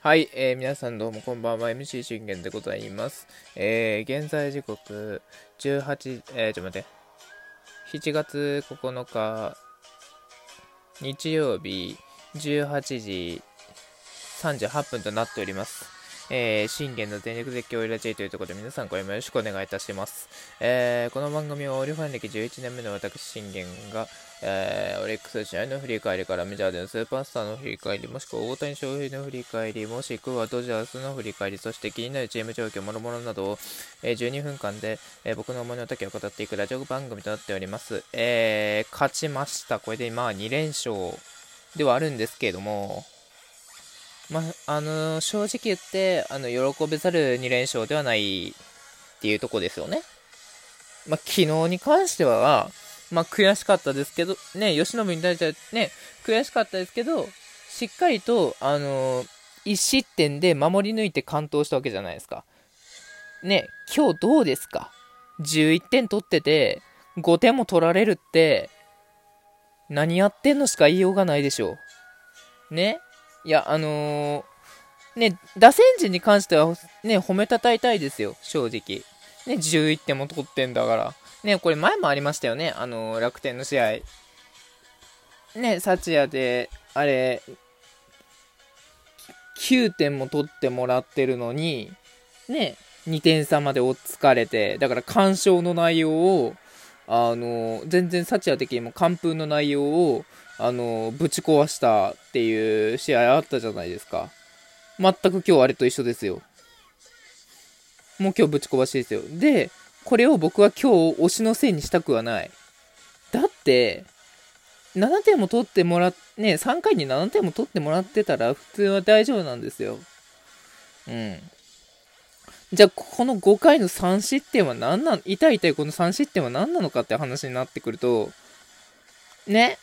はい、えー、皆さんどうもこんばんは、MC 信玄でございます。えー、現在時刻18、えー、ちょっと待って、7月9日、日曜日、18時38分となっております。えー、信玄の全力絶叫イラジェイというところで皆さんこれもよろしくお願いいたします。えー、この番組はオリファン歴11年目の私信玄が、えー、オリックス試合の振り返りからメジャーでのスーパースターの振り返り、もしくは大谷翔平の振り返り、もしくはドジャースの振り返り、そして気になるチーム状況、もろもろなどを、えー、12分間で、えー、僕の思いの丈を語っていくラジオ番組となっております。えー、勝ちました。これで今2連勝ではあるんですけれども、まあの正直言って、あの、喜べざる2連勝ではないっていうとこですよね。まあ、昨日に関しては、まあ、悔しかったですけど、ね、吉信に対してはね、悔しかったですけど、しっかりと、あのー、1失点で守り抜いて完投したわけじゃないですか。ね、今日どうですか ?11 点取ってて、5点も取られるって、何やってんのしか言いようがないでしょう。ねいや、あのー、ね、打線陣に関しては、ね、褒めたたいたいですよ、正直。ね、11点も取ってんだから。ね、これ前もありましたよね、あの、楽天の試合。ね、幸也で、あれ、9点も取ってもらってるのに、ね、2点差まで追っつかれて、だから干渉の内容を、あの、全然幸也的にも完封の内容を、あの、ぶち壊したっていう試合あったじゃないですか。全く今日あれと一緒ですよ。もう今日ぶち壊しですよ。で、これを僕は今日推しのせいにしたくはない。だって、7点も取ってもらっ、ね、3回に7点も取ってもらってたら普通は大丈夫なんですよ。うん。じゃあ、この5回の3失点は何なの痛い痛いこの3失点は何なのかって話になってくると、ね、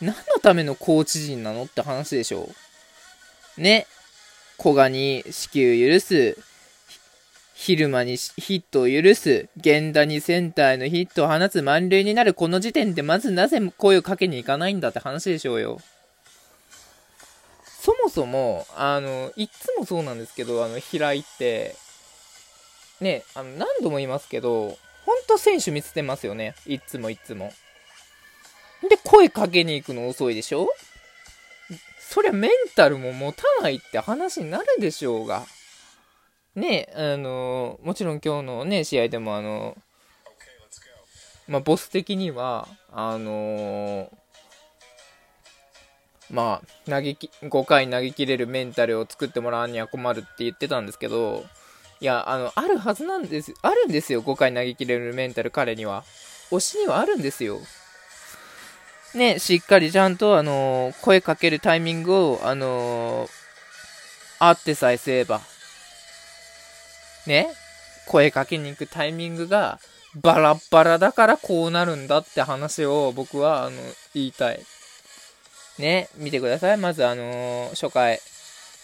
何のためのコーチ陣なのって話でしょね。古賀に死球許す。昼間にヒットを許す。源田にセンターへのヒットを放つ満塁になるこの時点でまずなぜ声をかけに行かないんだって話でしょうよ。そもそも、あの、いっつもそうなんですけど、あの、平井って、ね、あの、何度も言いますけど、ほんと選手見捨てますよね。いつもいつも。で、声かけに行くの遅いでしょそりゃメンタルも持たないって話になるでしょうが。ね、あの、もちろん今日のね、試合でもあの、まあ、ボス的には、あのまあ、投げき、5回投げ切れるメンタルを作ってもらうには困るって言ってたんですけど、いや、あの、あるはずなんです、あるんですよ、5回投げ切れるメンタル、彼には。推しにはあるんですよ。ね、しっかりちゃんと、あの、声かけるタイミングを、あのー、あってさえすれば、ね、声かけに行くタイミングが、バラッバラだからこうなるんだって話を僕は、あの、言いたい。ね、見てください。まず、あのー、初回。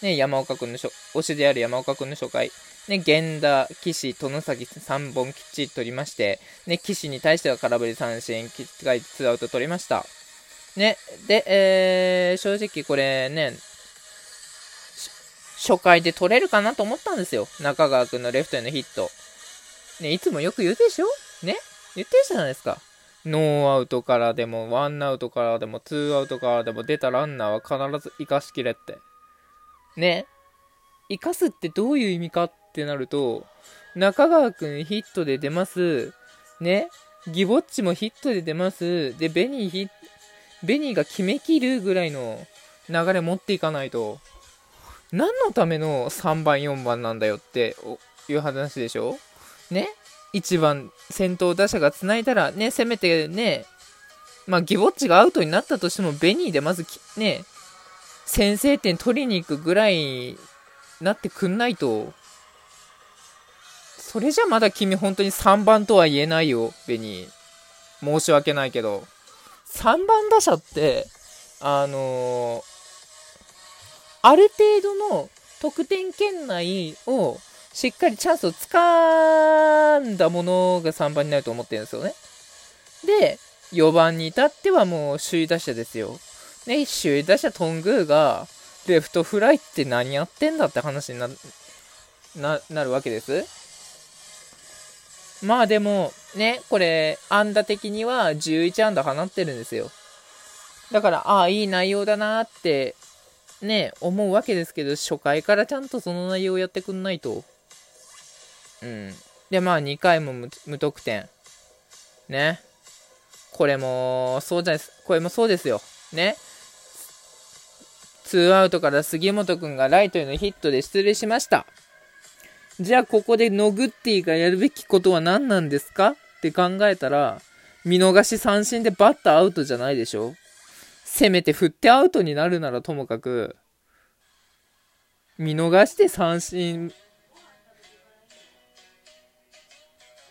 ね、山岡くんの初、推しである山岡くんの初回。ね、源田、岸、殿崎3本きっちり取りまして、ね、岸に対しては空振り三振、きっちりツーアウト取りました。ね、で、えー、正直これね、初回で取れるかなと思ったんですよ。中川くんのレフトへのヒット。ね、いつもよく言うでしょ？ね？言ってるじゃないですか。ノーアウトからでも、ワンアウトからでも、ツーアウトからでも出たランナーは必ず生かしきれって。ね？生かすってどういう意味かってなると、中川くんヒットで出ます。ね？ギボッチもヒットで出ます。で、ベニーヒベニーが決めきるぐらいの流れ持っていかないと、何のための3番、4番なんだよっていう話でしょ？ね ?1 番、先頭打者が繋いだら、ね、せめてね、まあ、ギボッチがアウトになったとしても、ベニーでまずね、先制点取りに行くぐらいになってくんないと、それじゃまだ君本当に3番とは言えないよ、ベニー。申し訳ないけど。3番打者って、あのー、ある程度の得点圏内をしっかりチャンスをつかんだものが3番になると思ってるんですよね。で、4番に至ってはもう首位打者ですよ。ね、首位打者トングーが、レフトフライって何やってんだって話にな、な、なるわけです。まあでも、ね、これ、安打的には11安打放ってるんですよ。だから、ああ、いい内容だなって、ね、思うわけですけど、初回からちゃんとその内容をやってくんないと。うん。で、まあ、2回も無得点。ね。これも、そうじゃないです。これもそうですよ。ね。ツーアウトから杉本くんがライトへのヒットで出塁しました。じゃあここでノグッティがやるべきことは何なんですか？って考えたら、見逃し三振でバッターアウトじゃないでしょ？せめて振ってアウトになるならともかく、見逃して三振、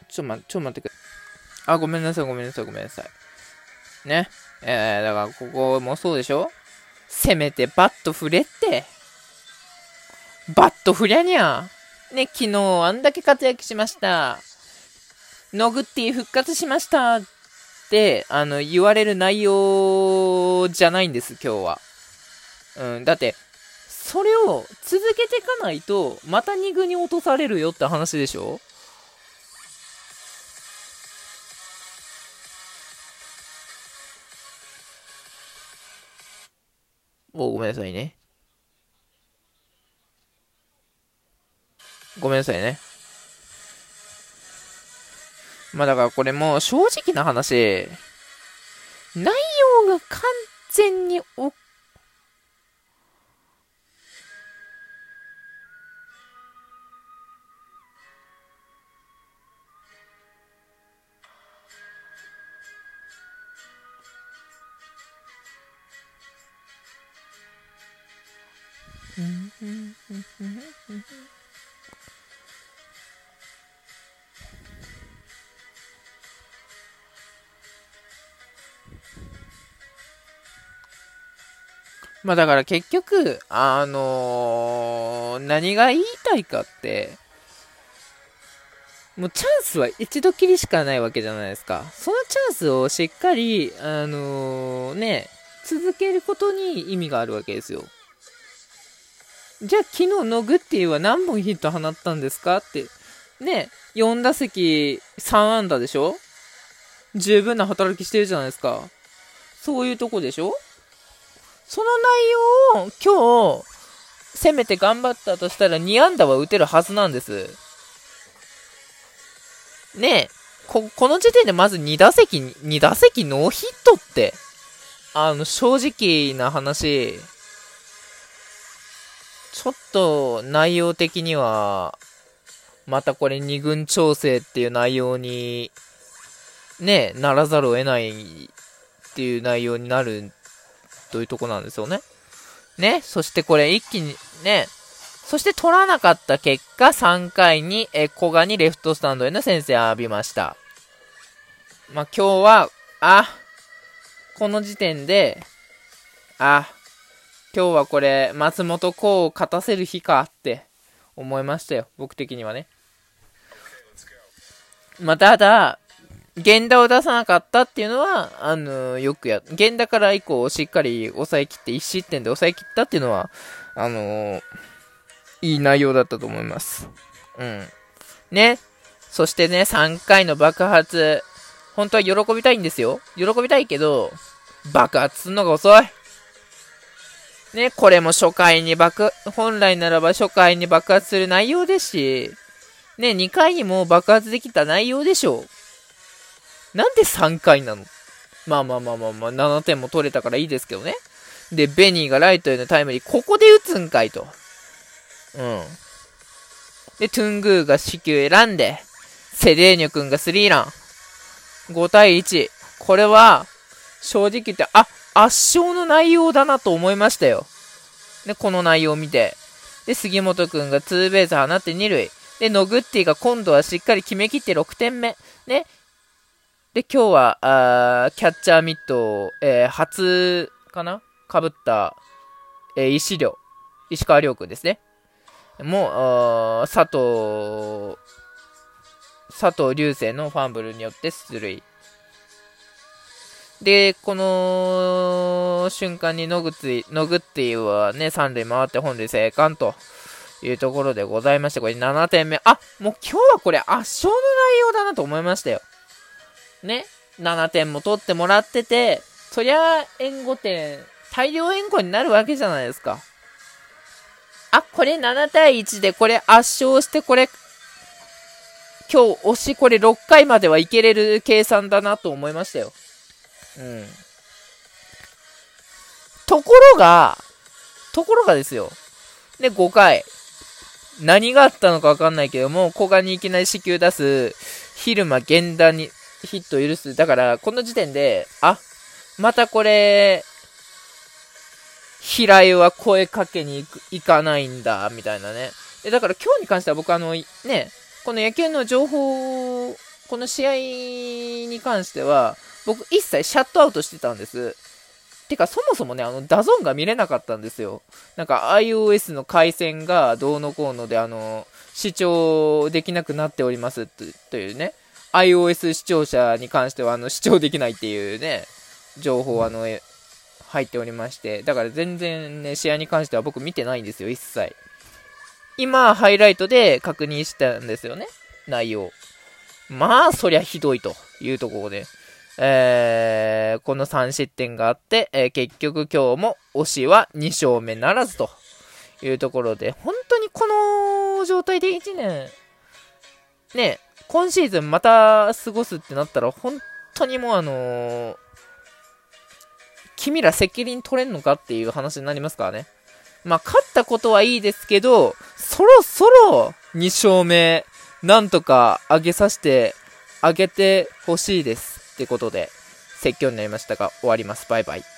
ちょ、ま、ちょ、待ってく。あ、ごめんなさい、ごめんなさい、ごめんなさい。ね。えー、だからここもそうでしょ？せめてバット振れって。バット振りゃにゃ。ね、昨日あんだけ活躍しました。ノグッティ復活しました、あの、言われる内容じゃないんです、今日は。うん、だって、それを続けていかないと、また2軍に落とされるよって話でしょ？おごめんなさいね。ごめんなさいね。まあだからこれも正直な話、内容が完全におまあだから結局、あのー、何が言いたいかって、もうチャンスは一度きりしかないわけじゃないですか。そのチャンスをしっかり、あのー、ね、続けることに意味があるわけですよ。じゃあ昨日のグッティは何本ヒット放ったんですかって。ね、4打席3安打でしょ？十分な働きしてるじゃないですか。そういうとこでしょ？その内容を今日、せめて頑張ったとしたら2安打は打てるはずなんです。ねえ、こ、この時点でまず2打席、2打席ノーヒットって、あの、正直な話、ちょっと内容的には、またこれ2軍調整っていう内容に、ね、ならざるを得ないっていう内容になるというとこなんですよね。ね、そしてこれ一気にね、そして取らなかった結果、3回に、え、古賀にレフトスタンドへの先制浴びました。まあ、今日は、あ、この時点で、あ、今日はこれ、松本幸を勝たせる日かって思いましたよ。僕的にはね。まあ、ただ、源田を出さなかったっていうのは、あのー、よくや、源田から以降しっかり抑えきって、1失点で抑えきったっていうのは、あのー、いい内容だったと思います。うん。ね。そしてね、3回の爆発、本当は喜びたいんですよ。喜びたいけど、爆発すんのが遅い。ね、これも初回に爆、本来ならば初回に爆発する内容ですし、ね、2回にも爆発できた内容でしょう。なんで3回なの？まあまあまあまあまあ、7点も取れたからいいですけどね。で、ベニーがライトへのタイムリー、ここで打つんかいと。うん。で、トゥングーが死球選んで、セデーニョ君がスリーラン。5対1。これは、正直言って、あ、圧勝の内容だなと思いましたよ。で、この内容を見て。で、杉本君がツーベース放って2塁。で、ノグッティが今度はしっかり決めきって6点目。ね、で、今日は、あキャッチャーミットを、えー、初かな？かぶった、えー、石良、石川遼君ですね。もう、佐藤、佐藤流星のファンブルによって出塁。で、この瞬間に野口、野口はね、三塁回って本塁生還というところでございまして、これ7点目。あ、もう今日はこれ圧勝の内容だなと思いましたよ。ね。7点も取ってもらってて、そりゃ、援護点、大量援護になるわけじゃないですか。あ、これ7対1で、これ圧勝して、これ、今日押し、これ6回まではいけれる計算だなと思いましたよ。うん。ところが、ところがですよ。で、5回。何があったのかわかんないけども、古賀にいきなり死球出す、昼間源田にヒットを許す。だから、この時点で、あ、またこれ、平井は声かけに行く行かないんだ、みたいなね。で、だから今日に関しては僕あの、ね、この野球の情報、この試合に関しては、僕一切シャットアウトしてたんです。てか、そもそもね、あの、 DAZN が見れなかったんですよ。なんか、iOS の回線がどうのこうので、あの、視聴できなくなっておりますというね、iOS 視聴者に関しては、あの、視聴できないっていうね、情報、あの、入っておりまして、だから全然ね、試合に関しては僕見てないんですよ、一切。今、ハイライトで確認したんですよね、内容。まあ、そりゃひどいというところで。えー、この3失点があって、えー、結局今日も推しは2勝目ならずというところで、本当にこの状態で1年、ね、今シーズンまた過ごすってなったら、本当にもうあのー、君ら責任取れんのかっていう話になりますからね。まあ、勝ったことはいいですけど、そろそろ2勝目、なんとか上げさせて、あげてほしいです。ってことで、説教になりましたが、終わります。バイバイ。